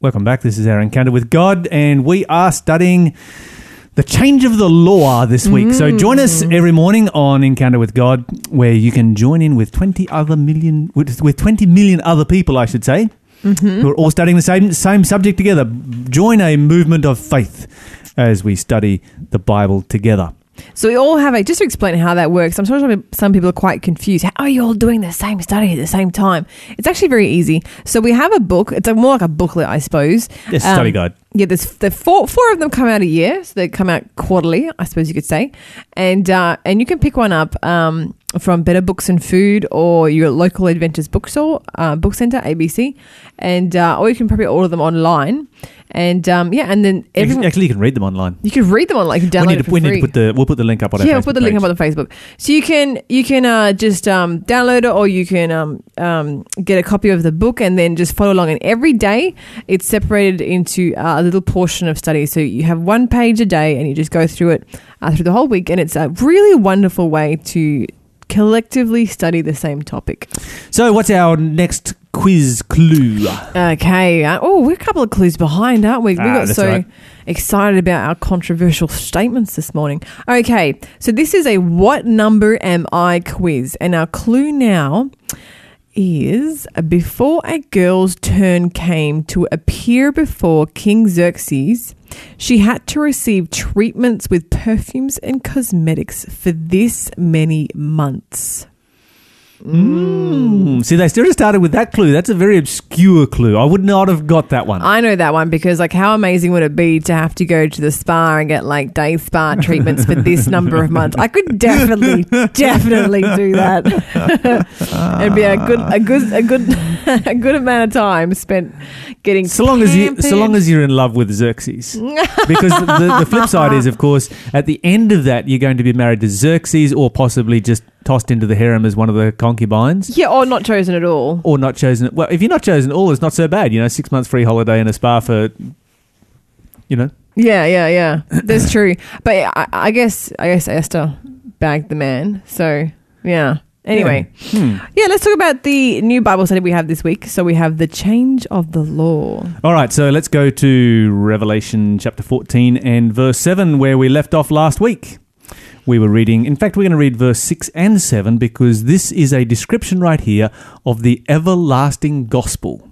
Welcome back. This is our encounter with God, and we are studying the change of the law this week. So join us mm. every morning on Encounter with God, where you can join in with twenty other million, with, with twenty million other people, I should say, mm-hmm. who are all studying the same same subject together. Join a movement of faith as we study the Bible together. So we all have a just to explain how that works. I'm sure some- people are quite confused. How are you all doing the same study at the same time? It's actually very easy. So we have a book. It's a, more like a booklet, I suppose. Yes, Um, study guide. Yeah, there's the four four of them come out a year, so they come out quarterly, I suppose you could say, and uh, and you can pick one up um, from Better Books and Food or your local Adventist bookstore, uh, book center, ABC, and uh, or you can probably order them online, and um, yeah, and then everyone, Actually, you can read them online. you can read them online. You can We download need, it to, for we free need to put the we'll put the link up on our yeah, Facebook we'll put the link up on the Facebook. So you can you can uh, just um, download it, or you can um, um, get a copy of the book and then just follow along. And every day, it's separated into uh, a little portion of study. So you have one page a day, and you just go through it uh, through the whole week. And it's a really wonderful way to collectively study the same topic. So, what's our next quiz clue? Okay. Uh, oh, we're a couple of clues behind, aren't we? We Ah, got so right. excited about our controversial statements this morning. Okay. So this is a what number am I quiz. And our clue now is before a girl's turn came to appear before King Xerxes, she had to receive treatments with perfumes and cosmetics for this many months. Mm. See, they still just started with that clue. That's a very obscure clue. I would not have got that one. I know that one because, like, how amazing would it be to have to go to the spa and get like day spa treatments for this number of months? I could definitely, definitely do that. It'd be a good, a good, a good, a good amount of time spent getting so long as you so long as you're in love with Xerxes, because the, the flip side is, of course, at the end of that, you're going to be married to Xerxes, or possibly just tossed into the harem as one of the concubines, yeah, or not chosen at all. or not chosen. Well, if you're not chosen at all, it's not so bad. You know, six months free holiday in a spa for, you know, Yeah, yeah, yeah. That's true. But I, I guess, I guess Esther bagged the man. So yeah. Anyway, Hmm. yeah, let's talk about the new Bible study we have this week. So we have the change of the law. All right, so let's go to Revelation chapter 14 and verse 7, where we left off last week. We were reading, in fact, we're going to read verse 6 and 7 because this is a description right here of the everlasting gospel.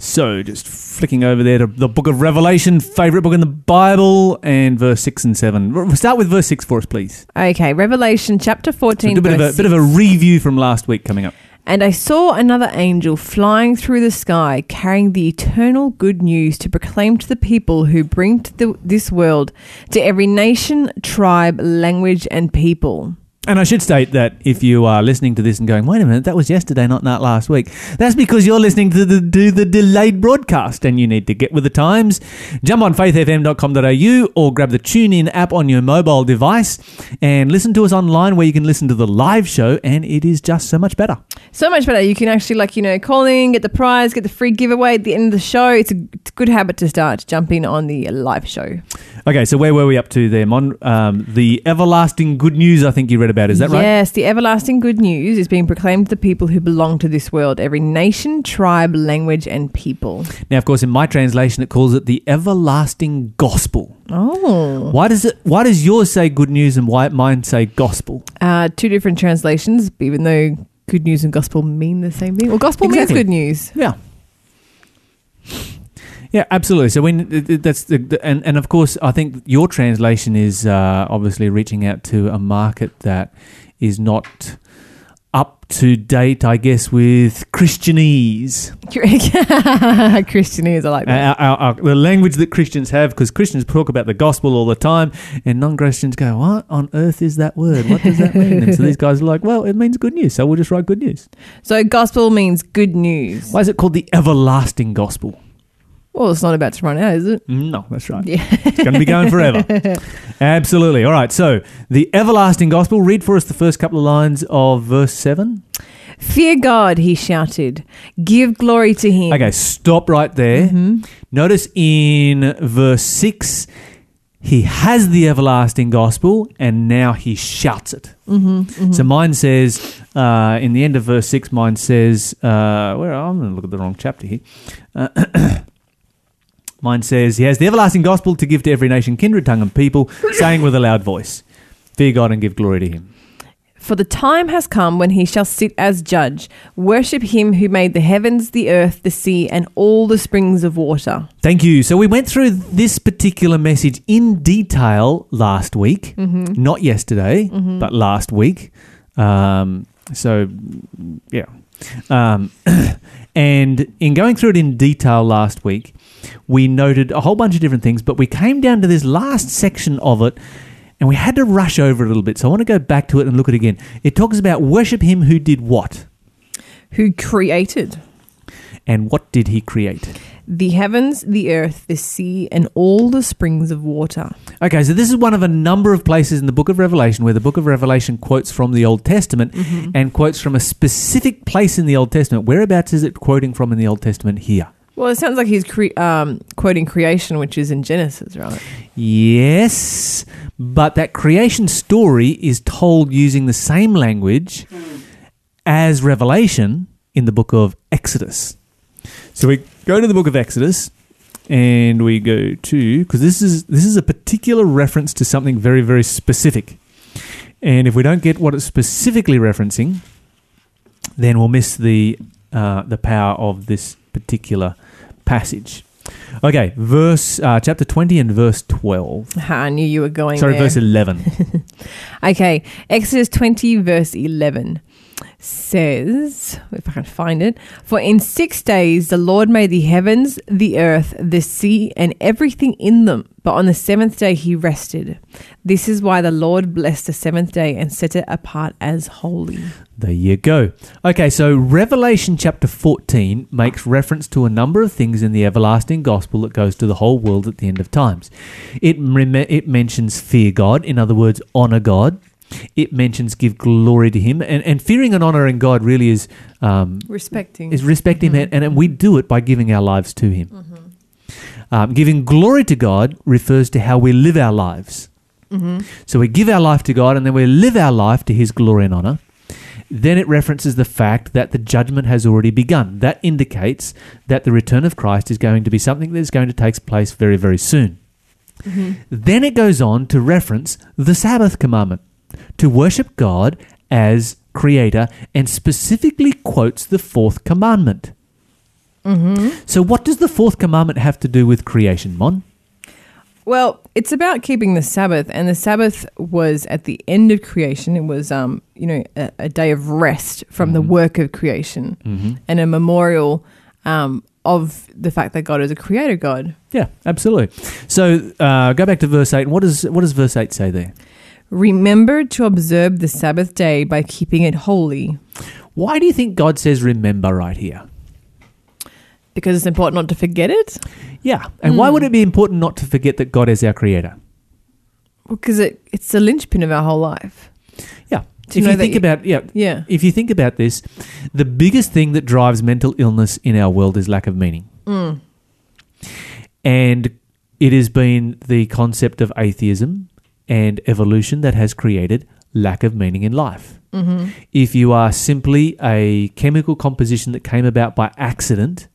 So, just flicking over there to the book of Revelation, favorite book in the Bible, and verse 6 and 7. R- Start with verse 6 for us, please. Okay, Revelation chapter 14. do a bit of a, bit of a review from last week coming up. And I saw another angel flying through the sky, carrying the eternal good news to proclaim to the people who bring to the, this world, to every nation, tribe, language, and people. And I should state that if you are listening to this and going, wait a minute, that was yesterday, not that last week, that's because you're listening to the, to the delayed broadcast and you need to get with the times. Jump on faithfm.com.au or grab the TuneIn app on your mobile device and listen to us online where you can listen to the live show and it is just so much better. So much better. You can actually, like, you know, call in, get the prize, get the free giveaway at the end of the show. It's a, it's a good habit to start, jump in on the live show. Okay, so where were we up to there, Mon? Um, the everlasting good news I think you read about, is that right? Yes, the everlasting good news is being proclaimed to the people who belong to this world, every nation, tribe, language, and people. Now, of course, in my translation, it calls it the everlasting gospel. Oh. Why does it? Why does yours say good news and why mine say gospel? Uh, two different translations, even though good news and gospel mean the same thing. Well, gospel Exactly. means good news. Yeah. Yeah, absolutely. So when that's the, the and and of course, I think your translation is uh, obviously reaching out to a market that is not up to date, I guess, with Christianese, Christianese, I like that. Uh, our, our, the language that Christians have, because Christians talk about the gospel all the time, and non-Christians go, "What on earth is that word? What does that mean?" and so these guys are like, "Well, it means good news, so we'll just write good news." So, gospel means good news. Why is it called the everlasting gospel? Well, it's not about to run out, is it? No, that's right. Yeah. It's going to be going forever. Absolutely. All right. So, the everlasting gospel. Read for us the first couple of lines of verse 7. Fear God, he shouted. Give glory to him. Okay, stop right there. Mhm. Notice in verse 6, he has the everlasting gospel and now he shouts it. Mm-hmm, So mine says, uh, in the end of verse 6, mine says, uh, where I'm going to look at the wrong chapter here. Uh, mine says, He has the everlasting gospel to give to every nation, kindred, tongue, and people, saying with a loud voice, Fear God and give glory to him. For the time has come when he shall sit as judge. Worship him who made the heavens, the earth, the sea, and all the springs of water. Thank you. So we went through this particular message in detail last week, not yesterday, but last week. Um, so, yeah. Um, and in going through it in detail last week, we noted a whole bunch of different things, but we came down to this last section of it and we had to rush over a little bit. So I want to go back to it and look at it again. It talks about worship him who did what? Who created And what did he create? the heavens, the earth, the sea, and all the springs of water. Okay, so this is one of a number of places in the book of Revelation where the book of Revelation quotes from the Old Testament mm-hmm. and quotes from a specific place in the Old Testament. Whereabouts is it quoting from in the Old Testament here? Well, it sounds like he's cre- um, quoting creation, which is in Genesis, right? Yes, but that creation story is told using the same language as Revelation in the book of Exodus. So we go to the book of Exodus and we go to because this is this is a particular reference to something very very specific. And if we don't get what it's specifically referencing, then we'll miss the uh, the power of this particular passage. Okay, verse uh, chapter twenty and verse twelve. I knew you were going Sorry, there. verse eleven. Okay, Exodus 20, verse 11 says, if I can find it, for in six days the Lord made the heavens, the earth, the sea, and everything in them. But on the seventh day he rested. This is why the Lord blessed the seventh day and set it apart as holy. There you go. Okay, so Revelation chapter 14 makes reference to a number of things in the everlasting gospel that goes to the whole world at the end of times. It, it mentions fear God, in other words, honor God. It mentions give glory to Him. And, and fearing and honoring God really is, um, Respecting. is respect Him, and, and we do it by giving our lives to Him. Um, giving glory to God refers to how we live our lives. So we give our life to God and then we live our life to His glory and honor. Then it references the fact that the judgment has already begun. That indicates that the return of Christ is going to be something that is going to take place very, very soon. Then it goes on to reference the Sabbath commandment to worship God as creator and specifically quotes the fourth commandment. So, what does the fourth commandment have to do with creation, Mon? Well, it's about keeping the Sabbath, and the Sabbath was at the end of creation. It was, um, you know, a, a day of rest from the work of creation, and a memorial um, of the fact that God is a creator God. Yeah, absolutely. So, uh, go back to verse 8. What, is, what does verse 8 say there? Remember to observe the Sabbath day by keeping it holy, Why do you think God says remember right here? because it's important not to forget it. Yeah. And why hmm. would it be important not to forget that God is our creator? Because it, it's the linchpin of our whole life. Yeah. Do you if know you think you- about yeah, Yeah. if you think about this, the biggest thing that drives mental illness in our world is lack of meaning. Hmm. And it has been the concept of atheism and evolution that has created lack of meaning in life. If you are simply a chemical composition that came about by accident,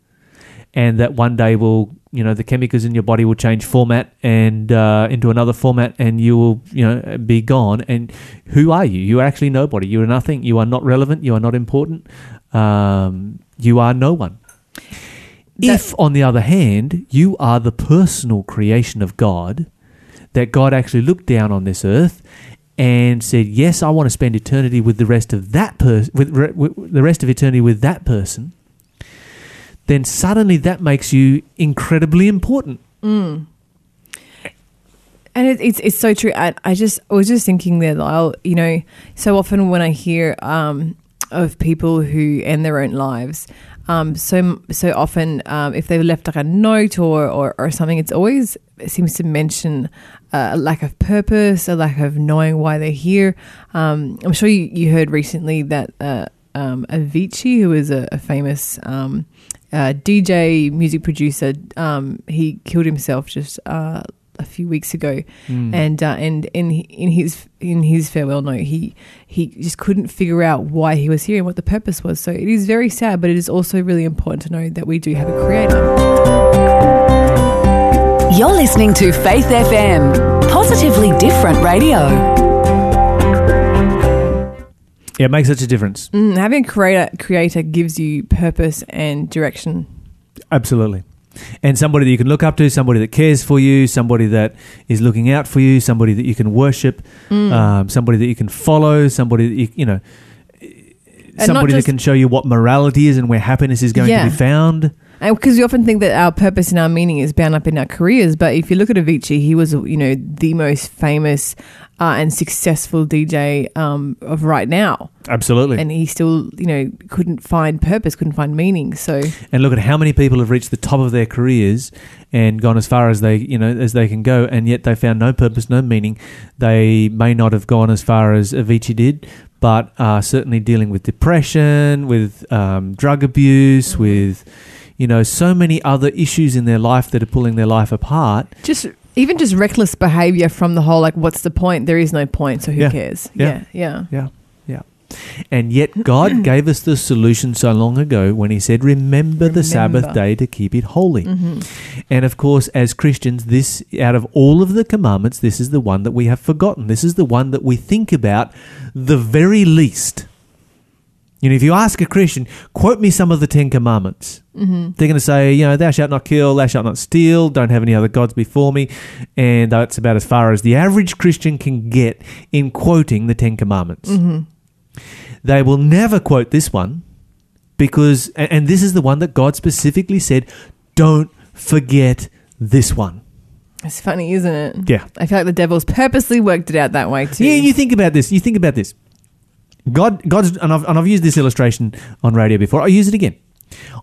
and that one day will, you know, the chemicals in your body will change format and uh, into another format, and you will, you know, be gone. And who are you? You are actually nobody. You are nothing. You are not relevant. You are not important. Um, you are no one. That- if, on the other hand, you are the personal creation of God, that God actually looked down on this earth and said, "Yes, I want to spend eternity with the rest of that person, with, re- with the rest of eternity with that person," then suddenly that makes you incredibly important. And it, it's it's so true. I, I just I was just thinking there, Lyle. You know, so often when I hear um, of people who end their own lives, um, so so often um, if they've left like a note or, or or something, it's always seems to mention uh, a lack of purpose, a lack of knowing why they're here. Um, I'm sure you, you heard recently that uh, um, Avicii, who is a, a famous um, uh, DJ, music producer, um, he killed himself just uh, a few weeks ago, Mm. and uh, and in in his in his farewell note, he he just couldn't figure out why he was here and what the purpose was. So it is very sad, but it is also really important to know that we do have a creator. You're listening to Faith FM, positively different radio. yeah, it makes such a difference. Mm, having a creator creator gives you purpose and direction. Absolutely. And somebody that you can look up to, somebody that cares for you, somebody that is looking out for you, somebody that you can worship, Mm. um, somebody that you can follow, somebody that you, you know, not somebody that can show you what morality is and where happiness is going Yeah. to be found. Because we often think that our purpose and our meaning is bound up in our careers, but if you look at Avicii, he was, you know, the most famous uh, and successful DJ um, of right now, Absolutely. and he still, you know, couldn't find purpose, couldn't find meaning. So and look at how many people have reached the top of their careers and gone as far as they you know as they can go and yet they found no purpose no meaning they may not have gone as far as Avicii did but are certainly dealing with depression with um, drug abuse with you know so many other issues in their life that are pulling their life apart just even just reckless behavior from the whole like, what's the point? There is no point, so who Yeah. cares? Yeah. yeah, yeah. yeah yeah and yet God gave us the solution so long ago when he said remember the Sabbath day to keep it holy hmm And of course, as Christians, this out of all of the commandments, this is the one that we have forgotten. This is the one that we think about the very least. You know, if you ask a Christian, quote me some of the Ten Commandments, hmm they're going to say, you know, thou shalt not kill, thou shalt not steal, don't have any other gods before me. And that's about as far as the average Christian can get in quoting the Ten Commandments. hmm They will never quote this one because, and and this is the one that God specifically said, don't forget this one. It's funny, isn't it? Yeah. I feel like the devil's purposely worked it out that way too. Yeah, you think about this. You think about this. God, God's, and I've, and I've used this illustration on radio before. I'll use it again.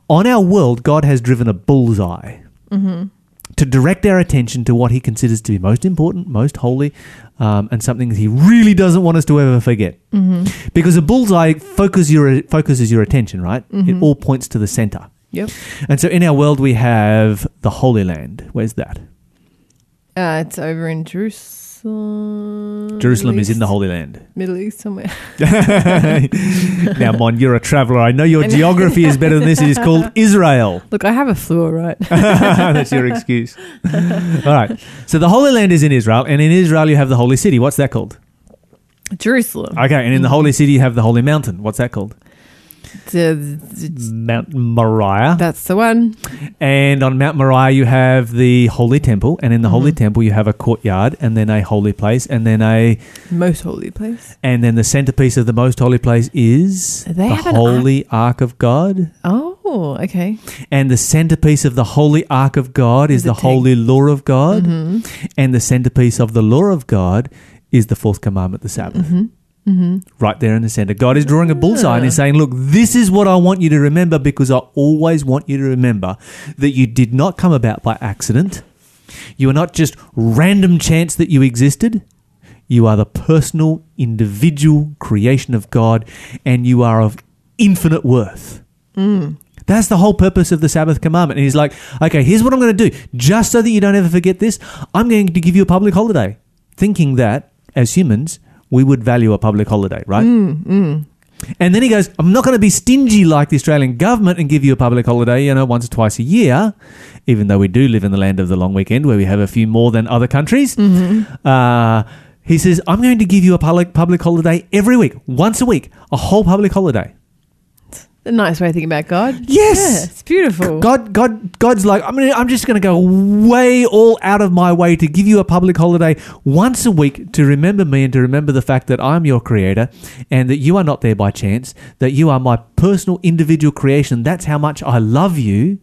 On our world, God has driven a bullseye Mm-hmm. to direct our attention to what He considers to be most important, most holy, um, and something that He really doesn't want us to ever forget. Mm-hmm. Because a bullseye focus your, focuses your attention, right? It all points to the center. Yep. And so in our world, we have the Holy Land. Where's that? Uh, it's over in Jerusalem. Jerusalem Middle is in the Holy Land. Middle East somewhere. now, Mon, you're a traveler. I know your geography is better than this. It is called Israel. Look, I have a flu, all right? That's your excuse. All right. So the Holy Land is in Israel, and in Israel you have the Holy City. What's that called? Jerusalem. Okay, and in the mm-hmm. Holy City you have the Holy Mountain. What's that called? Mount Moriah. That's the one. And on Mount Moriah you have the Holy Temple, and in the Holy Temple you have a courtyard, and then a holy place, and then a Most holy place. and then the centerpiece of the most holy place is They the Holy Ark of God. Oh, okay. And the centerpiece of the Holy Ark of God is the the. Holy Law of God. Mm-hmm. And the centerpiece of the Law of God is the fourth commandment, the Sabbath. Mm-hmm. Mm-hmm. Right there in the center. God is drawing a bullseye and He's saying, Look, this is what I want you to remember because I always want you to remember that you did not come about by accident. You are not just random chance that you existed. You are the personal, individual creation of God and you are of infinite worth. Mm. That's the whole purpose of the Sabbath commandment. And he's like, okay, here's what I'm going to do. Just so that you don't ever forget this, I'm going to give you a public holiday. Thinking that, as humans, we would value a public holiday, right? Mm, mm. And then he goes, I'm not going to be stingy like the Australian government and give you a public holiday, you know, once or twice a year, even though we do live in the land of the long weekend where we have a few more than other countries. Mm-hmm. Uh, he says, I'm going to give you a public, public holiday every week, once a week, a whole public holiday. A nice way of thinking about God. Yes. Yeah, it's beautiful. God, God, God's like, I'm gonna, I'm just going to go way all out of my way to give you a public holiday once a week to remember me and to remember the fact that I'm your creator and that you are not there by chance, that you are my personal individual creation. That's how much I love you.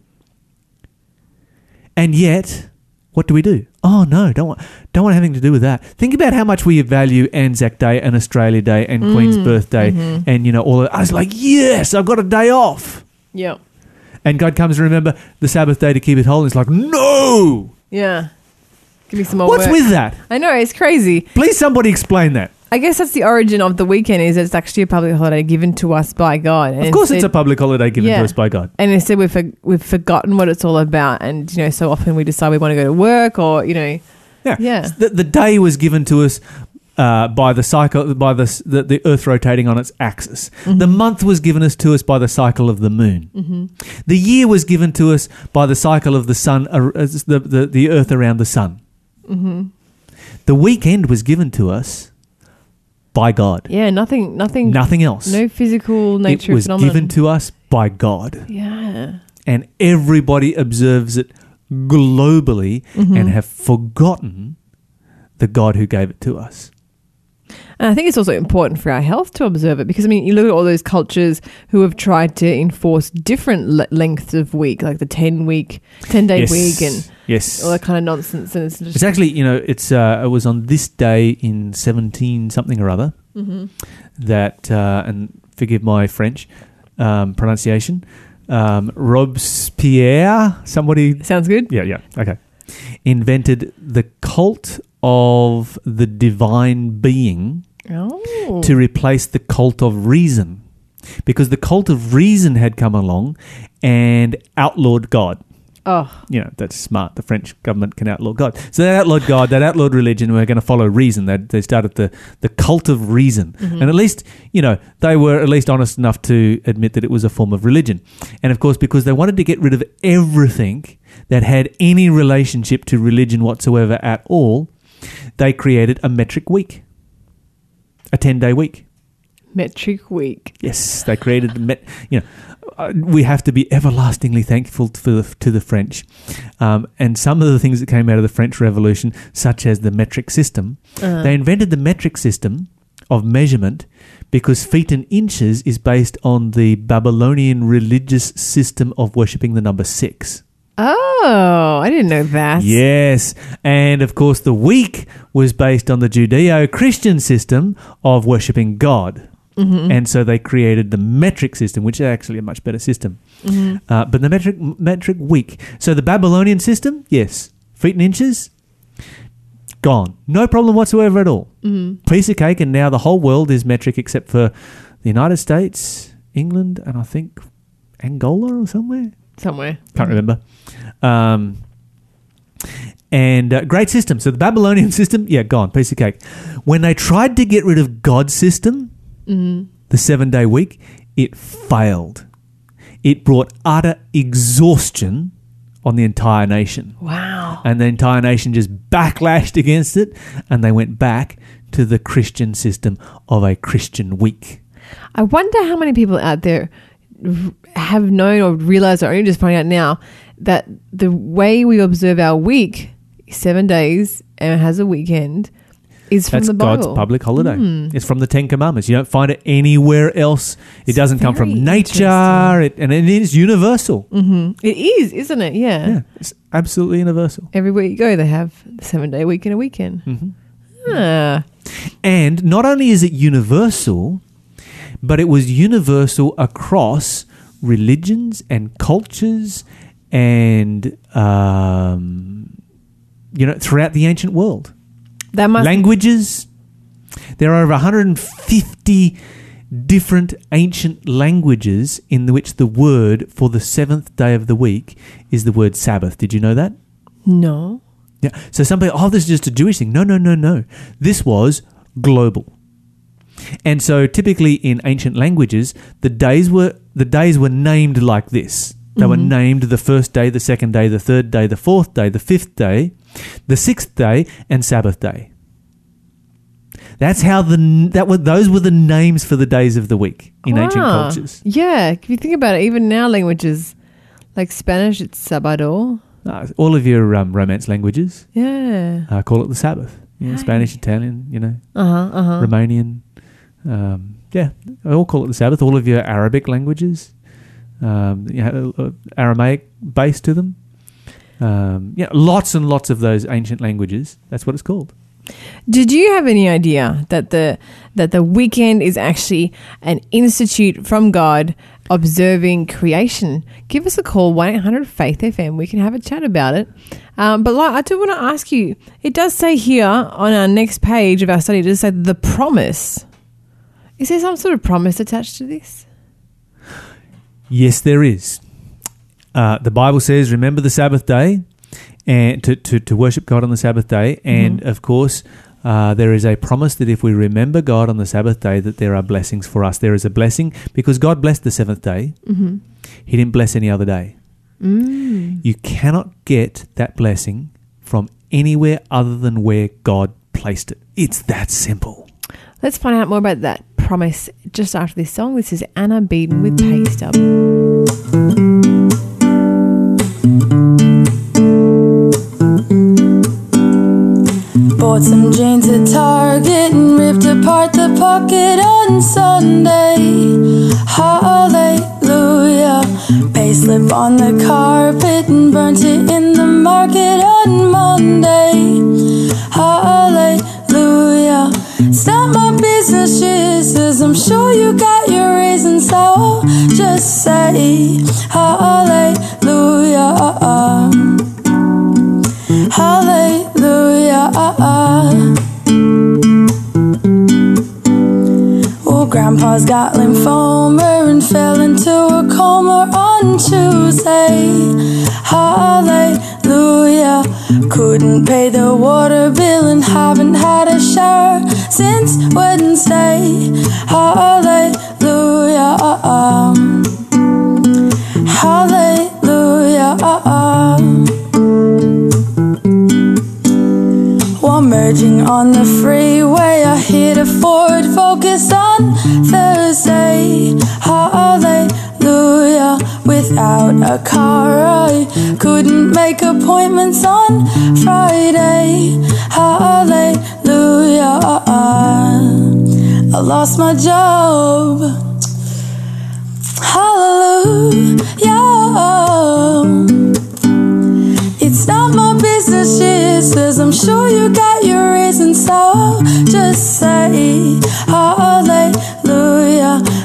And yet, what do we do? Oh no, don't want, don't want anything to do with that. Think about how much we value Anzac Day and Australia Day and Queen's Mm, Birthday mhm. and you know all. Of, I was like, yes, I've got a day off. Yeah. And God comes to remember the Sabbath day to keep it holy. It's like, no! Yeah. Give me some more What's work. with that? I know, it's crazy. Please, somebody explain that. I guess that's the origin of the weekend is it's actually a public holiday given to us by God. And Of course, it's a public holiday given Yeah. to us by God. And instead, we've, for, we've forgotten what it's all about. And, you know, so often we decide we want to go to work or, you know, Yeah. Yeah. The, the day was given to us uh, by the cycle by the, the the Earth rotating on its axis. Mm-hmm. The month was given us to us by the cycle of the moon. The year was given to us by the cycle of the sun, uh, the, the the Earth around the sun. Mm-hmm. The weekend was given to us by God. Yeah, nothing, nothing, Nothing else. no physical nature it was phenomenon. given to us by God, yeah. and everybody observes it globally Mm-hmm. and have forgotten the God who gave it to us. And I think it's also important for our health to observe it because, I mean, you look at all those cultures who have tried to enforce different le- lengths of week, like the 10 week, 10 day yes. week and yes. all that kind of nonsense. And it's just, It's actually, you know, it's uh, it was on this day in seventeen something or other Mm-hmm. that, uh, and forgive my French um, pronunciation, um, Robespierre, somebody, sounds good. yeah, yeah, okay, invented the cult of the divine being Oh. to replace the cult of reason, because the cult of reason had come along and outlawed God oh, you know, that's smart. The French government can outlaw God. So they outlawed God, they outlawed religion, and we're going to follow reason. They, they started the, the cult of reason. Mm-hmm. And at least, you know, they were at least honest enough to admit that it was a form of religion. And of course, because they wanted to get rid of everything that had any relationship to religion whatsoever at all, they created a metric week, a 10 day week. Metric week. Yes, they created the met. You know, uh, we have to be everlastingly thankful to the, to the French, um, and some of the things that came out of the French Revolution, such as the metric system. Uh, They invented the metric system of measurement because feet and inches is based on the Babylonian religious system of worshipping the number six. oh, I didn't know that. Yes, and of course the week was based on the Judeo-Christian system of worshipping God. Mm-hmm. And so they created the metric system, which is actually a much better system. Mm-hmm. Uh, but the metric metric week. So the Babylonian system, yes, feet and inches, gone, no problem whatsoever at all. Mm-hmm. Piece of cake, and now the whole world is metric except for the United States, England, and I think Angola or somewhere. Somewhere. Can't remember. Um, and uh, great system. So the Babylonian system, yeah, gone, piece of cake. When they tried to get rid of God's system, Mm-hmm. the seven day week, it failed. It brought utter exhaustion on the entire nation. Wow. And the entire nation just backlashed against it, and they went back to the Christian system of a Christian week. I wonder how many people out there have known or realized or only just finding out now that the way we observe our week, seven days and it has a weekend, is from That's the Bible. God's public holiday. Hmm. It's from the Ten Commandments. You don't find it anywhere else. It It's doesn't come from nature, it, and it is universal. hmm It is, isn't it? Yeah. Yeah, it's absolutely universal. Everywhere you go, they have the seven day week and a weekend. hmm Ah. And not only is it universal, but it was universal across religions and cultures and, um, you know, throughout the ancient world. That must Languages. There are over 150 different ancient languages in which the word for the seventh day of the week is the word Sabbath. Did you know that? no. Yeah. So some people, oh, this is just a Jewish thing. No, no, no, no. This was global. And so typically in ancient languages, the days were the days were named like this. They were Mhm. named the first day, the second day, the third day, the fourth day, the fifth day, the sixth day, and Sabbath day. That's how the that were those were the names for the days of the week in ancient cultures. Yeah. If you think about it, even now languages like Spanish, it's Sabado. Uh, all of your um, Romance languages Yeah. uh, call it the Sabbath. Right. Spanish, Italian, you know, Uh huh. Uh huh. Romanian. Um, yeah, they all call it the Sabbath. All of your Arabic languages, um, you know, uh, Aramaic base to them. Um, yeah, lots and lots of those ancient languages. That's what it's called. Did you have any idea that the that the weekend is actually an institute from God observing creation? Give us a call one eight hundred Faith FM. We can have a chat about it. Um, but like, I do want to ask you. It does say here on our next page of our study. It does say the promise. Is there some sort of promise attached to this? Yes, there is. Uh, the Bible says, "Remember the Sabbath day, and to, to, to worship God on the Sabbath day. And of course, uh, there is a promise that if we remember God on the Sabbath day, that there are blessings for us. There is a blessing because God blessed the seventh day. Mm-hmm. He didn't bless any other day. Mm. You cannot get that blessing from anywhere other than where God placed it. It's that simple. Let's find out more about that promise just after this song. This is Anna Beeden with Taste Up. Bought some jeans at Target and ripped apart the pocket on Sunday. Hallelujah. Payslip on the carpet and burnt it in the market on Monday. Hallelujah. It's not my business, Jesus. I'm sure you got your reasons, so just say Hallelujah. Hallelujah. Grandpa's got lymphoma and fell into a coma on Tuesday. Hallelujah. Couldn't pay the water bill and haven't had a shower since Wednesday. Hallelujah. Hallelujah. While merging on the freeway, I hit a Ford Focus on Without a car, I couldn't make appointments on Friday. Hallelujah. I lost my job. Hallelujah. It's not my business, Jesus. I'm sure you got your reasons, so just say hallelujah.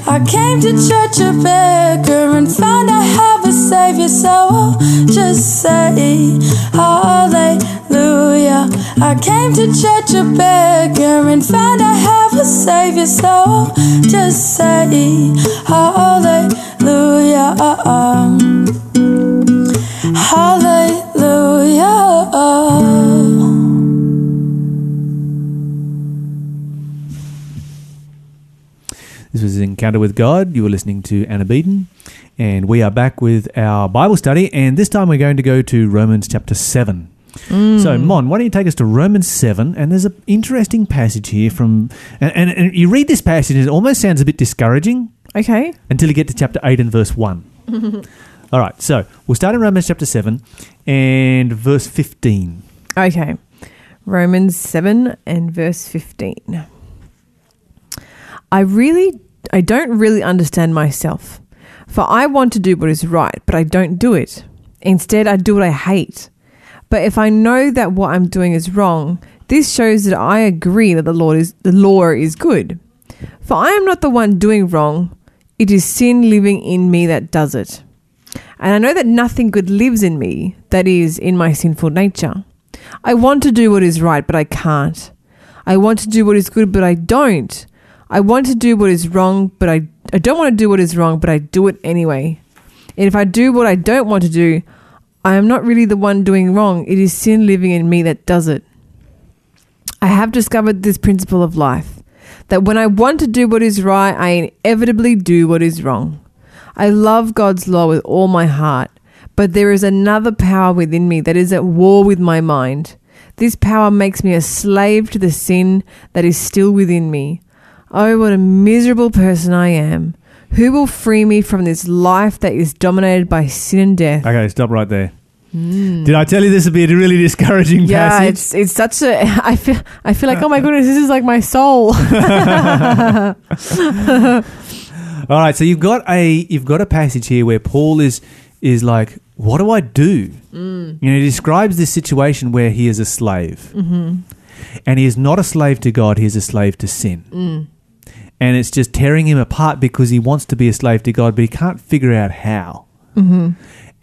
I came to church a beggar and found I have a savior, so I'll just say hallelujah. I came to church a beggar and found I have a savior, so I'll just say hallelujah. Was Encounter with God. You were listening to Anna Beeden, and we are back with our Bible study. And this time we're going to go to Romans chapter 7. Mm. So, Mon, why don't you take us to Romans 7? And there's an interesting passage here from, and, and, and you read this passage, and it almost sounds a bit discouraging Okay. until you get to chapter 8 and verse 1. All right, so we'll start in Romans chapter 7 and verse 15. Okay. Romans 7 and verse 15. I really I don't really understand myself. For I want to do what is right, but I don't do it. Instead, I do what I hate. But if I know that what I'm doing is wrong, this shows that I agree that the Lord is the law is good. For I am not the one doing wrong, it is sin living in me that does it. And I know that nothing good lives in me, that is, in my sinful nature. I want to do what is right, but I can't. I want to do what is good, but I don't. I want to do what is wrong, but I, I don't want to do what is wrong, but I do it anyway. And if I do what I don't want to do, I am not really the one doing wrong. It is sin living in me that does it. I have discovered this principle of life that when I want to do what is right, I inevitably do what is wrong. I love God's law with all my heart, but there is another power within me that is at war with my mind. This power makes me a slave to the sin that is still within me. Oh, what a miserable person I am. Who will free me from this life that is dominated by sin and death? Okay, stop right there. Did I tell you this would be a really discouraging. Yeah, passage? it's it's such a. I feel I feel like oh my goodness, this is like my soul. All right, so you've got a you've got a passage here where Paul is is like, what do I do? Mm. You know, he describes this situation where he is a slave, mm-hmm. and he is not a slave to God; he is a slave to sin. Mm. And it's just tearing him apart because he wants to be a slave to God, but he can't figure out how. Mm-hmm.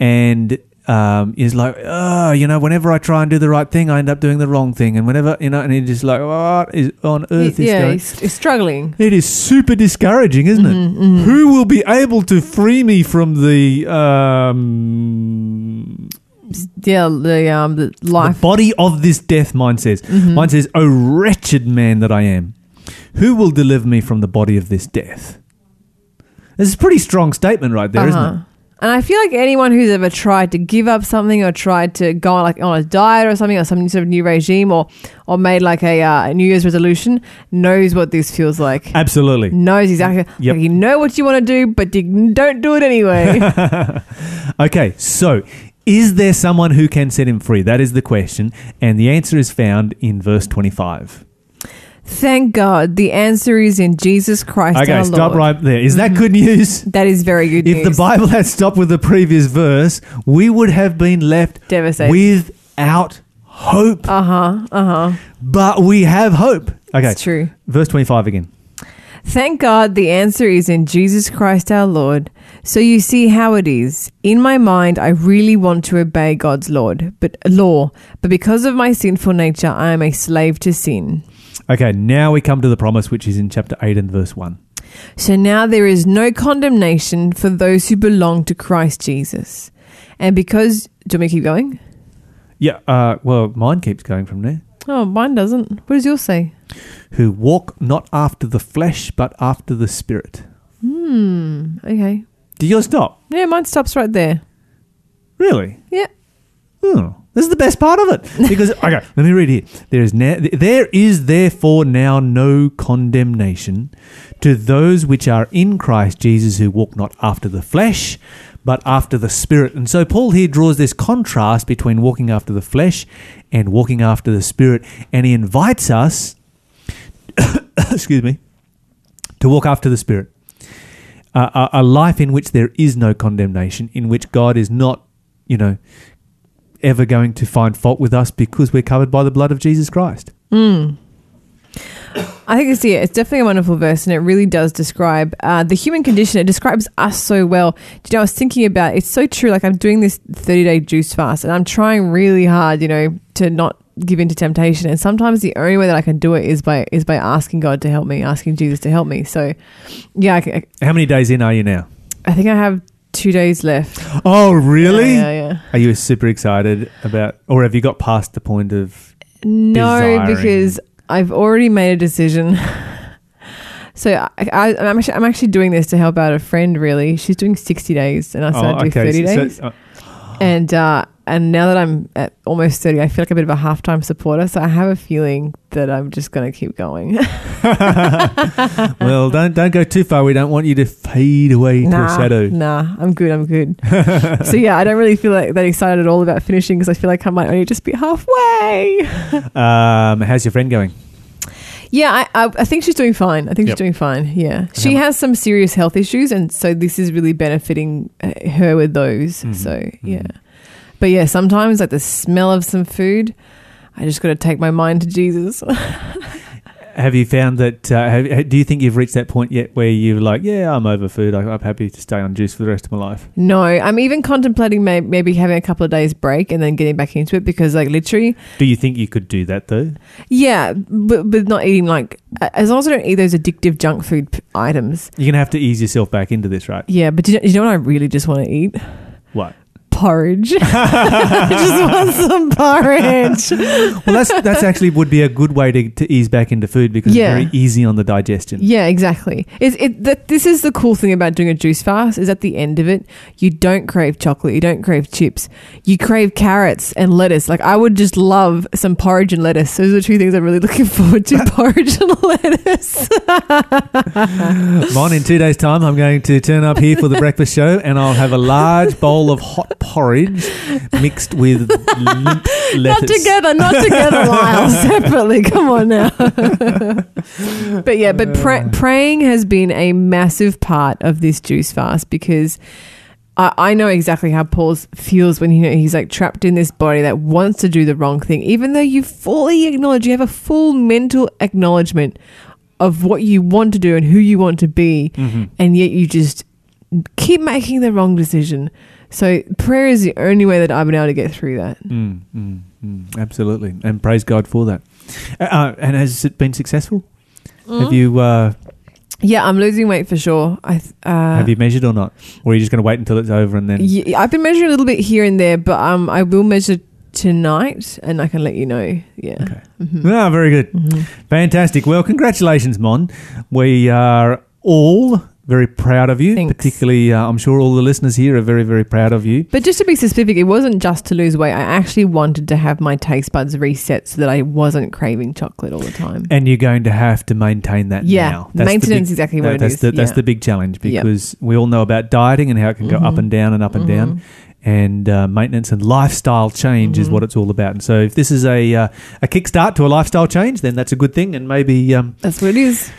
And um, he's like, oh, you know, whenever I try and do the right thing, I end up doing the wrong thing, and whenever you know, and he's just like, what is on earth is yeah, going? he's, he's struggling. It is super discouraging, isn't it? Mm-hmm, Who will be able to free me from the um, yeah, the um the life. The body of this death, mine says. Mm-hmm. Mine says, O wretched man that I am, who will deliver me from the body of this death? This is a pretty strong statement right there, Uh-huh. not it? And I feel like anyone who's ever tried to give up something or tried to go on like on a diet or something or some sort of new regime or or made like a, uh, New Year's resolution knows what this feels like. Absolutely. knows exactly. Yep. Like you know what you want to do, but you don't do it anyway. Okay, so is there someone who can set him free? That is the question. And the answer is found in verse 25. Thank God, the answer is in Jesus Christ. Okay, our stop Lord. right there. Is that good news? That is very good news. If news. the Bible had stopped with the previous verse, we would have been left Devastated. without hope. uh huh. Uh huh. But we have hope. Okay, It's true. verse 25 again. Thank God the answer is in Jesus Christ our Lord. So you see how it is. In my mind I really want to obey God's Lord, but law, but because of my sinful nature I am a slave to sin. Okay, now we come to the promise, which is in chapter 8 and verse 1. So now there is no condemnation for those who belong to Christ Jesus. And because do you want me to keep going? Yeah, uh, well, mine keeps going from there. Oh, mine doesn't. What does yours say? Who walk not after the flesh, but after the Spirit. Hmm. Okay. Did yours stop? Yeah, mine stops right there. Really? Yeah. Oh, this is the best part of it. Because okay, let me read here. There is now, there is therefore now no condemnation to those which are in Christ Jesus who walk not after the flesh, but after the spirit. And so Paul here draws this contrast between walking after the flesh and walking after the spirit, and he invites us excuse me to walk after the spirit. Uh, a, a life in which there is no condemnation, in which God is not, you know, ever going to find fault with us because we're covered by the blood of Jesus Christ. Mm. I think it's yeah, it's definitely a wonderful verse, and it really does describe uh, the human condition. It describes us so well. Do you know, I was thinking about it's so true. Like I'm doing this 30 day juice fast, and I'm trying really hard, you know, to not give in to temptation. And sometimes the only way that I can do it is by is by asking God to help me, asking Jesus to help me. So, yeah, I, can- How many days in are you now? I think I have two days left. Oh, really? Yeah, yeah. yeah. Are you super excited about, or have you got past the point of? No, desiring. because I've already made a decision. so I, I'm actually I'm actually doing this to help out a friend. Really, she's doing 60 days, and I said I'd do 30 so- days. so- uh, and uh, and now that I'm at almost 30, I feel like a bit of a halftime supporter. So I have a feeling that I'm just going to keep going. well, don't don't go too far. We don't want you to fade away into a shadow. nah, I'm good. I'm good. so yeah, I don't really feel like that excited at all about finishing because I feel like I might only just be halfway. Um, how's your friend going? Yeah, I, I, I think she's doing fine. I think Yep. she's doing fine. Yeah, she has some serious health issues, and so this is really benefiting uh, her with those. Mhm, So yeah, but yeah, sometimes like the smell of some food, I just got to take my mind to Jesus. Have you found that? Uh, have, do you think you've reached that point yet where you're like, yeah, I'm over food. I, I'm happy to stay on juice for the rest of my life? no, I'm even contemplating may- maybe having a couple of days break and then getting back into it because like literally, Do you think you could do that though? yeah, but but not eating like as long as I don't eat those addictive junk food p- items. You're gonna have to ease yourself back into this, right? Yeah, but do you know, you know what I really just want to eat? What? Porridge. I just want some porridge. Well, that's that's actually would be a good way to, to ease back into food because Yeah. it's very easy on the digestion. Yeah, exactly. It's, it that this is the cool thing about doing a juice fast is at the end of it, you don't crave chocolate, you don't crave chips, you crave carrots and lettuce. Like I would just love some porridge and lettuce. Those are the two things I'm really looking forward to: porridge and lettuce. Mine in two days' time, I'm going to turn up here for the breakfast show, and I'll have a large bowl of hot porridge mixed with limp lettuce. Not together, not together, Lyle. Separately. Come on now. but yeah, but pra- praying has been a massive part of this juice fast because I, I know exactly how Paul feels when he, he's like trapped in this body that wants to do the wrong thing, even though you fully acknowledge, you have a full mental acknowledgement of what you want to do and who you want to be, Mhm. and yet you just keep making the wrong decision. So prayer is the only way that I've been able to get through that. Mm, mm, mm, absolutely, and praise God for that. Uh, Uh, and has it been successful? Mm-hmm. Have you uh, Yeah, I'm losing weight for sure. I th- uh, Have you measured or not? Or are you just going to wait until it's over and then? Yeah, I've been measuring a little bit here and there, but um, I will measure tonight, and I can let you know. Yeah. Okay. Ah, very good. Fantastic. Well, congratulations, Mon. We are all very proud of you. Thanks. Particularly, uh, I'm sure all the listeners here are very, very proud of you. But just to be specific, it wasn't just to lose weight. I actually wanted to have my taste buds reset so that I wasn't craving chocolate all the time. And you're going to have to maintain that Yeah, now. the maintenance big- is exactly what it that's is, The, that's yeah. the big challenge Yep. because we all know about dieting and how it can go up and down and up and down. And uh, maintenance and lifestyle change is what it's all about. And so, if this is a uh, a kickstart to a lifestyle change, then that's a good thing. And maybe um, That's what it is.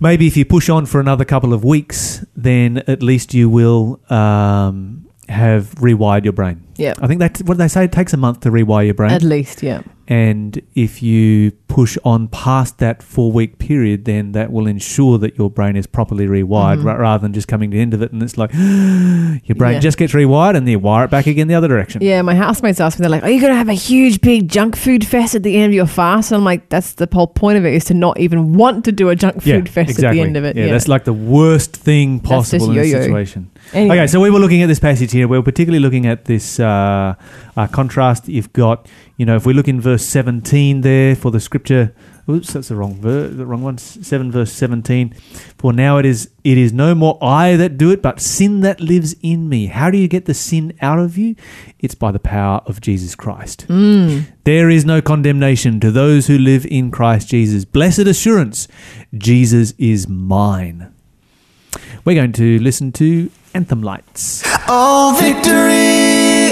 Maybe if you push on for another couple of weeks, then at least you will um, have rewired your brain. Yeah. I think that what they say? It takes a month to rewire your brain. At least, yeah. And if you push on past that four week period, then that will ensure that your brain is properly rewired ra- rather than just coming to the end of it and it's like your brain Yeah. just gets rewired and then you wire it back again the other direction. Yeah, my housemates asked me, they're like, Are you going to have a huge, big junk food fest at the end of your fast? And I'm like, That's the whole point of it, is to not even want to do a junk food fest at the end of it. Yeah, that's like the worst thing possible in this situation. Anyway. Okay, so we were looking at this passage here. We were particularly looking at this uh, uh, contrast you've got. You know, if we look in verse 17 there for the scripture, oops, that's the wrong ver- the wrong one. Seven verse 17. For now it is it is no more I that do it, but sin that lives in me. How do you get the sin out of you? It's by the power of Jesus Christ. Hmm. There is no condemnation to those who live in Christ Jesus. Blessed assurance, Jesus is mine. We're going to listen to Anthem Lights. Oh, victory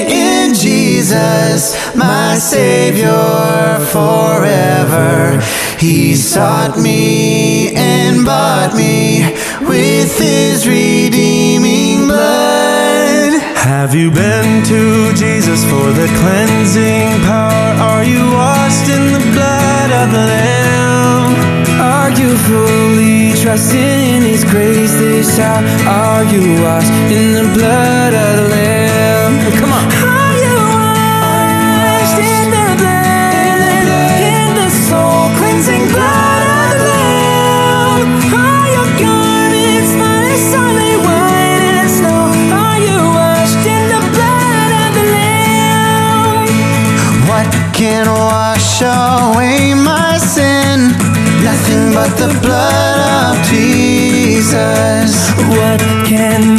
Jesus, my Savior forever. He sought me and bought me with His redeeming blood. Have you been to Jesus for the cleansing power? Are you washed in the blood of the Lamb? Are you fully trusting in His grace this hour? Are you washed in the blood of the Lamb? But the blood of Jesus. What can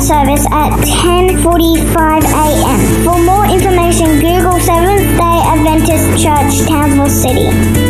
service at 10.45 a.m. For more information, Google Seventh Day Adventist Church, Townsville City.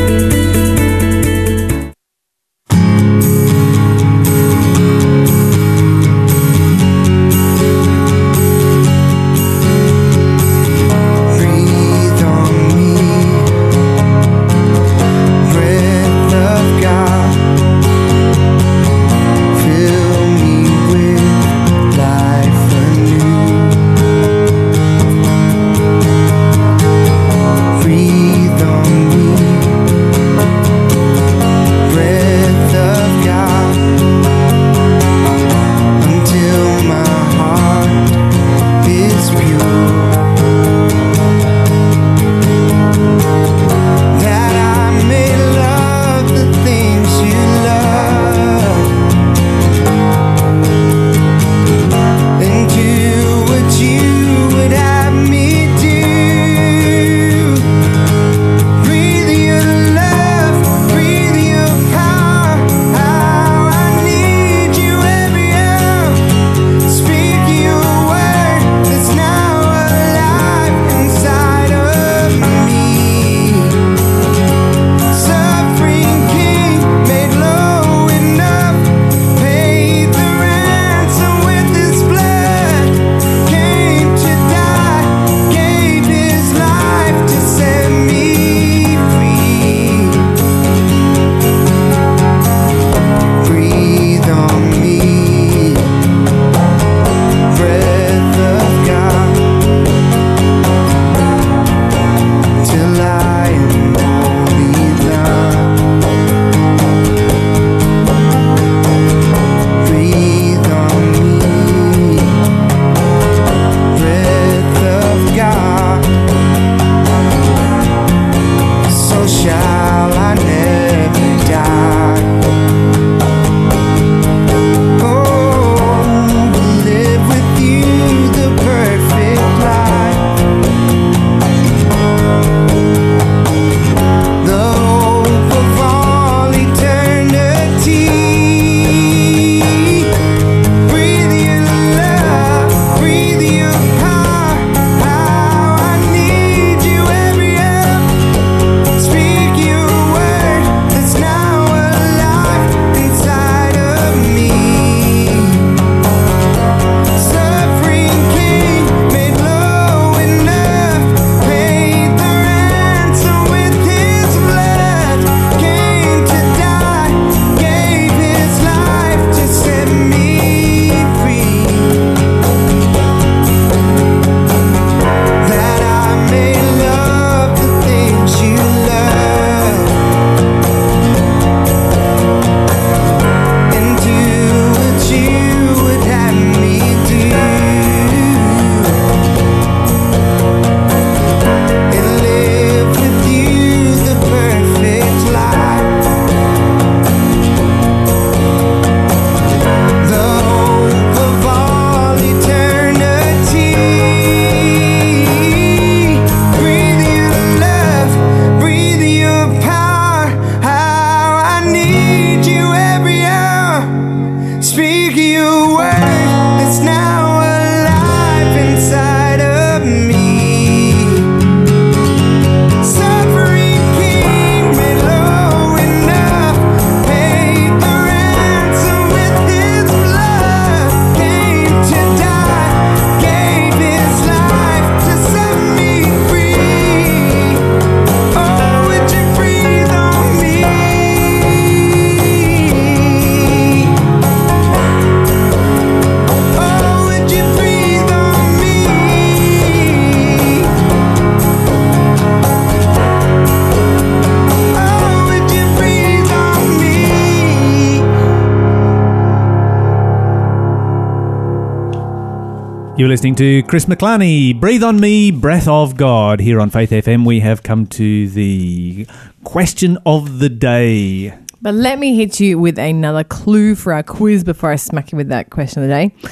You're listening to Chris McClarney, Breathe on Me, Breath of God. Here on Faith FM, we have come to the question of the day. But let me hit you with another clue for our quiz before I smack you with that question of the day.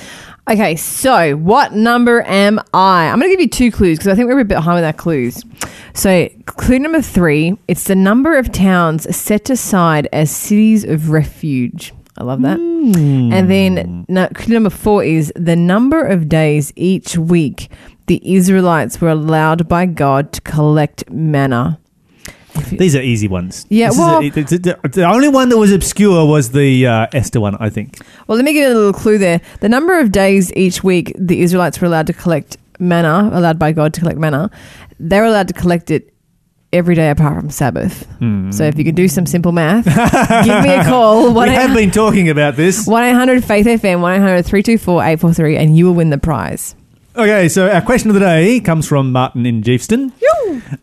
Okay, so what number am I? I'm going to give you two clues because I think we're a bit behind with our clues. So, clue number three it's the number of towns set aside as cities of refuge. I love that. And then no, clue number four is the number of days each week the Israelites were allowed by God to collect manna. These are easy ones. Yeah, This well- a- the, only one that was obscure was the uh, Esther one, I think. Well, let me give you a little clue there. The number of days each week the Israelites were allowed to collect manna, allowed by God to collect manna, they're allowed to collect it every day apart from Sabbath. So if you can do some simple math, give me a call. we have been talking about this. 1 800 Faith FM, 1 800 324 843, and you will win the prize. Okay, so our question of the day comes from Martin in Jeefston.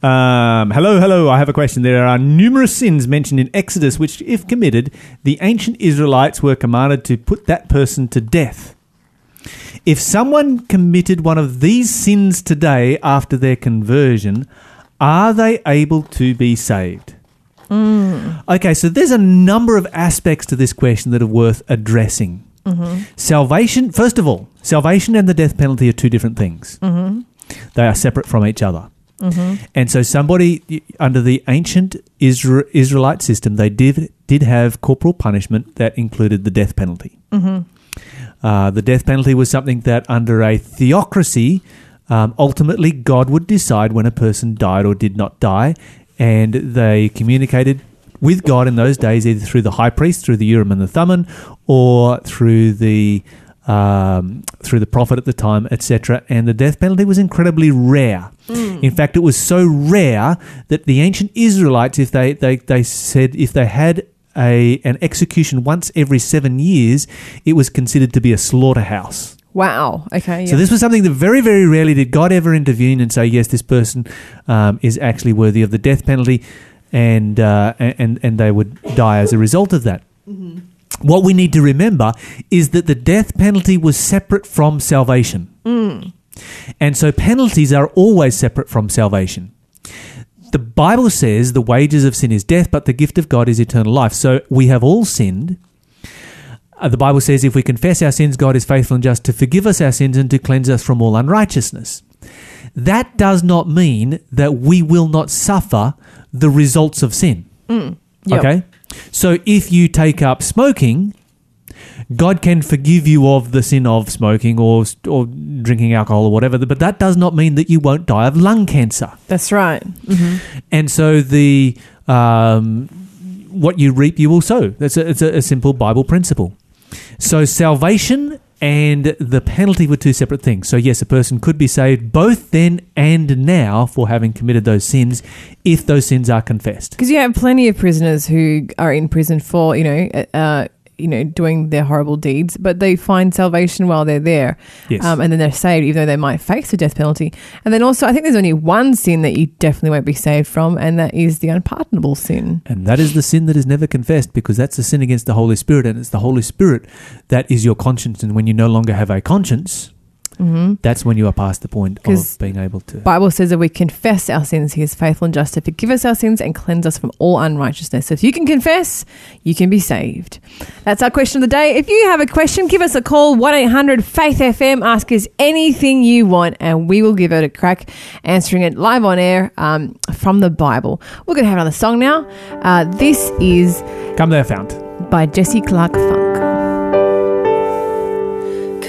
Um, hello, hello. I have a question. There are numerous sins mentioned in Exodus which, if committed, the ancient Israelites were commanded to put that person to death. If someone committed one of these sins today after their conversion, are they able to be saved? Mm. Okay, so there's a number of aspects to this question that are worth addressing. Mm-hmm. Salvation, first of all, salvation and the death penalty are two different things. Mm-hmm. They are separate from each other. Mm-hmm. And so, somebody under the ancient Isra- Israelite system, they did did have corporal punishment that included the death penalty. Uh, the death penalty was something that, under a theocracy, um, ultimately God would decide when a person died or did not die, and they communicated with God in those days either through the high priest, through the Urim and the Thummim, or through the um, through the prophet at the time, etc. And the death penalty was incredibly rare. In fact, it was so rare that the ancient Israelites, if they, they, they said if they had a an execution once every seven years, it was considered to be a slaughterhouse. Wow. Okay. So this was something that very, very rarely did God ever intervene and say, yes, this person um, is actually worthy of the death penalty, and uh, and and they would die as a result of that. What we need to remember is that the death penalty was separate from salvation, and so penalties are always separate from salvation. The Bible says the wages of sin is death, but the gift of God is eternal life. So we have all sinned. Uh, the Bible says if we confess our sins, God is faithful and just to forgive us our sins and to cleanse us from all unrighteousness. That does not mean that we will not suffer the results of sin. Yep. Okay? So if you take up smoking, God can forgive you of the sin of smoking or or drinking alcohol or whatever, but that does not mean that you won't die of lung cancer. That's right. And so the um, what you reap, you will sow. That's a, it's a, a simple Bible principle. So salvation and the penalty were two separate things. So yes, a person could be saved both then and now for having committed those sins, if those sins are confessed. Because you have plenty of prisoners who are in prison for, you know, uh, you know, doing their horrible deeds, but they find salvation while they're there, Yes. um, and then they're saved, even though they might face the death penalty. And then also, I think there's only one sin that you definitely won't be saved from, and that is the unpardonable sin. And that is the sin that is never confessed because that's a sin against the Holy Spirit, and it's the Holy Spirit that is your conscience. And when you no longer have a conscience, that's when you are past the point Mm-hmm. of being able to. Bible says that we confess our sins, He is faithful and just to forgive us our sins and cleanse us from all unrighteousness. So if you can confess, you can be saved. That's our question of the day. If you have a question, give us a call 1 800 Faith FM. Ask us anything you want, and we will give it a crack answering it live on air um, from the Bible. We're going to have another song now. Uh, this is Come there, fount. by Jesse Clark Funk.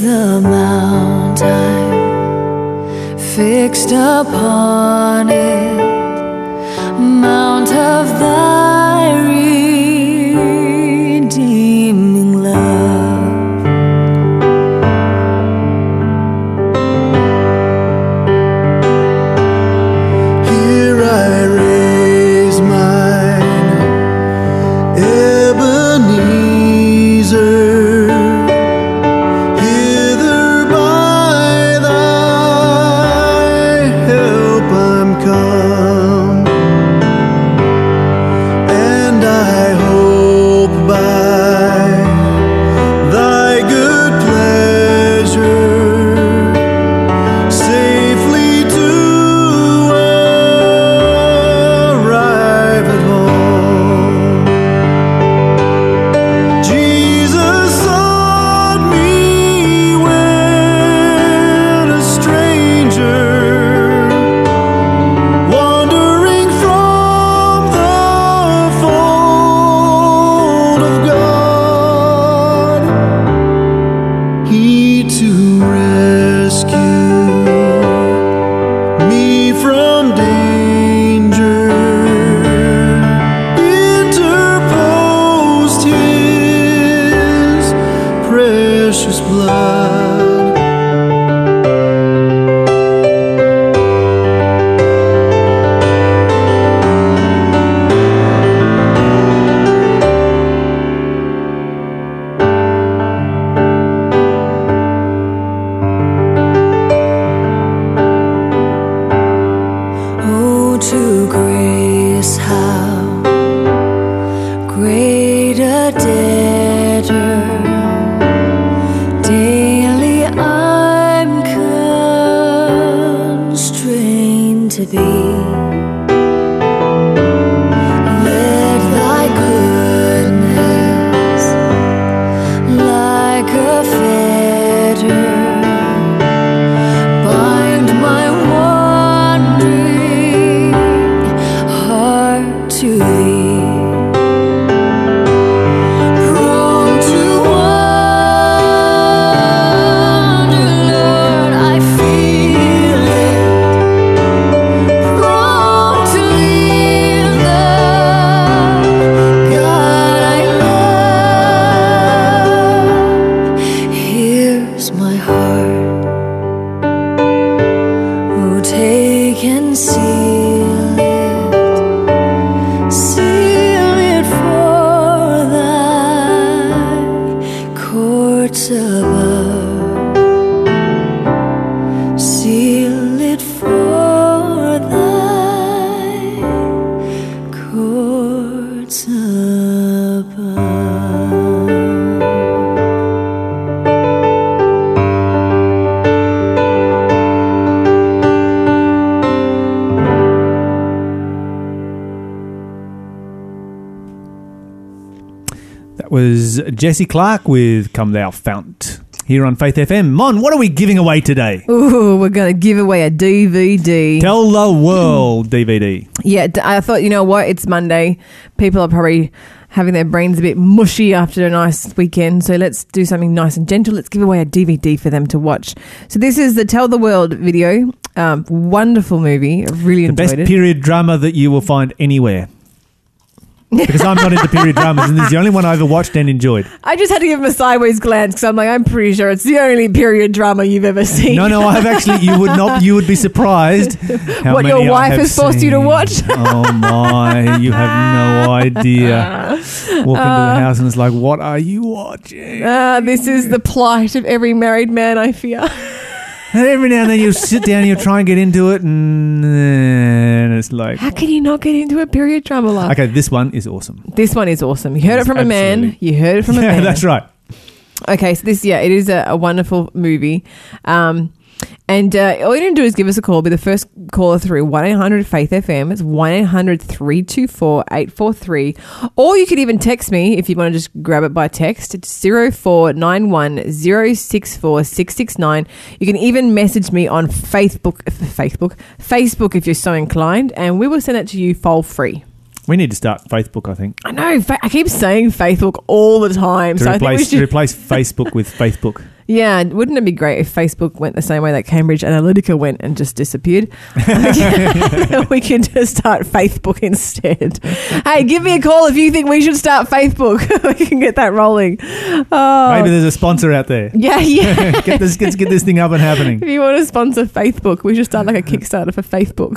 The mountain fixed upon it, take and Jesse Clark with Come Thou Fount here on Faith FM. Mon, what are we giving away today? Ooh, we're going to give away a DVD. Tell the world DVD. Yeah, I thought, you know what? It's Monday. People are probably having their brains a bit mushy after a nice weekend. So let's do something nice and gentle. Let's give away a DVD for them to watch. So this is the Tell the World video. Um, wonderful movie. I really The enjoyed best it. period drama that you will find anywhere. Because I'm not into period dramas, and this is the only one I ever watched and enjoyed. I just had to give him a sideways glance because I'm like, I'm pretty sure it's the only period drama you've ever seen. No, no, I've actually. You would not. You would be surprised. How What your wife has forced you to watch? oh my! You have no idea. Walk into the house and it's like, what are you watching? Ah, this is the plight of every married man, I fear. And every now and then you'll sit down and you'll try and get into it, and it's like, How can you not get into a period drama like okay, this one is awesome. This one is awesome. You heard Yes, it from a man. absolutely. You heard it from a Yeah, man. that's right. Okay, so this, yeah, it is a, a wonderful movie. Um, and uh, all you need to do is give us a call. Be the first caller through 1 800 Faith FM. It's 1 800 324 843. Or you could even text me if you want to just grab it by text. It's 0491 064 669. You can even message me on Facebook, Facebook, Facebook if you're so inclined, and we will send it to you for free. We need to start Faithbook, I think, I know. fa- I keep saying Facebook all the time. to so I think we replace, should. to replace Facebook with Faithbook. Yeah, wouldn't it be great if Facebook went the same way that Cambridge Analytica went and just disappeared? we could just start Faithbook instead. Hey, give me a call if you think we should start Faithbook. we can get that rolling. Oh, Maybe there's a sponsor out there. yeah, yeah. get this, let's get this thing up and happening. If you want to sponsor Faithbook, we should start like a Kickstarter for Faithbook.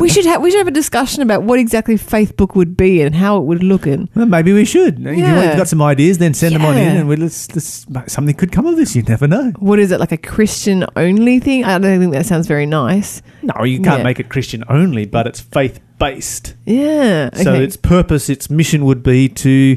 we should have we should have a discussion about what exactly Faithbook would be and how it would look in. Well, maybe we should. If you've got some ideas, then send them on in, and we let's, let's something could come of this. You never know. What is it like a Christian only thing? I don't think that sounds very nice. No, you can't Yeah. make it Christian only, but it's faith based. Yeah. Okay. So its purpose, its mission would be to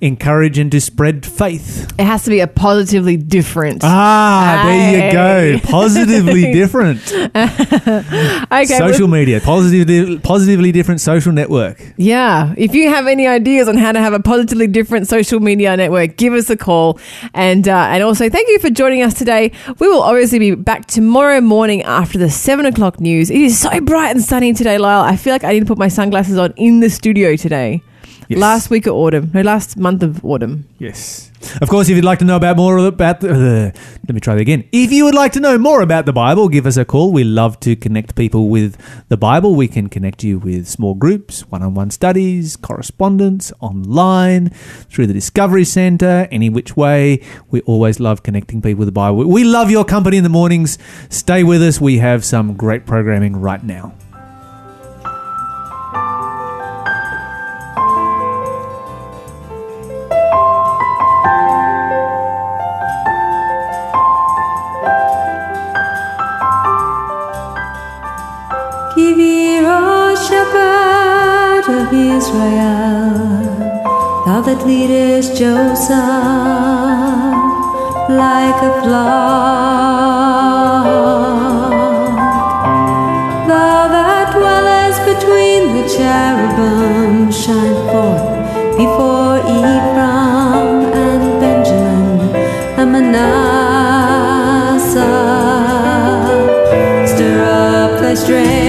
encourage and to spread faith. It has to be a positively different. Ah, there you go. Positively different. okay, social well, media, positively, positively different social network. yeah. If you have any ideas on how to have a positively different social media network, give us a call. And uh, and also, thank you for joining us today. We will obviously be back tomorrow morning after the seven o'clock news. It is so bright and sunny today, Lyle. I feel like I need to put my sunglasses on in the studio today. Yes. Last week of autumn, no, last month of autumn. Yes. Of course, if you'd like to know about more about the, uh, let me try that again. If you would like to know more about the Bible, give us a call. We love to connect people with the Bible. We can connect you with small groups, one-on-one studies, correspondence, online, through the Discovery Center, any which way. We always love connecting people with the Bible. We love your company in the mornings. Stay with us. We have some great programming right now. Of Israel, thou that leadest Joseph like a flock. Thou that dwellest between the cherubim, shine forth before Ephraim and Benjamin and Manasseh. Stir up thy strength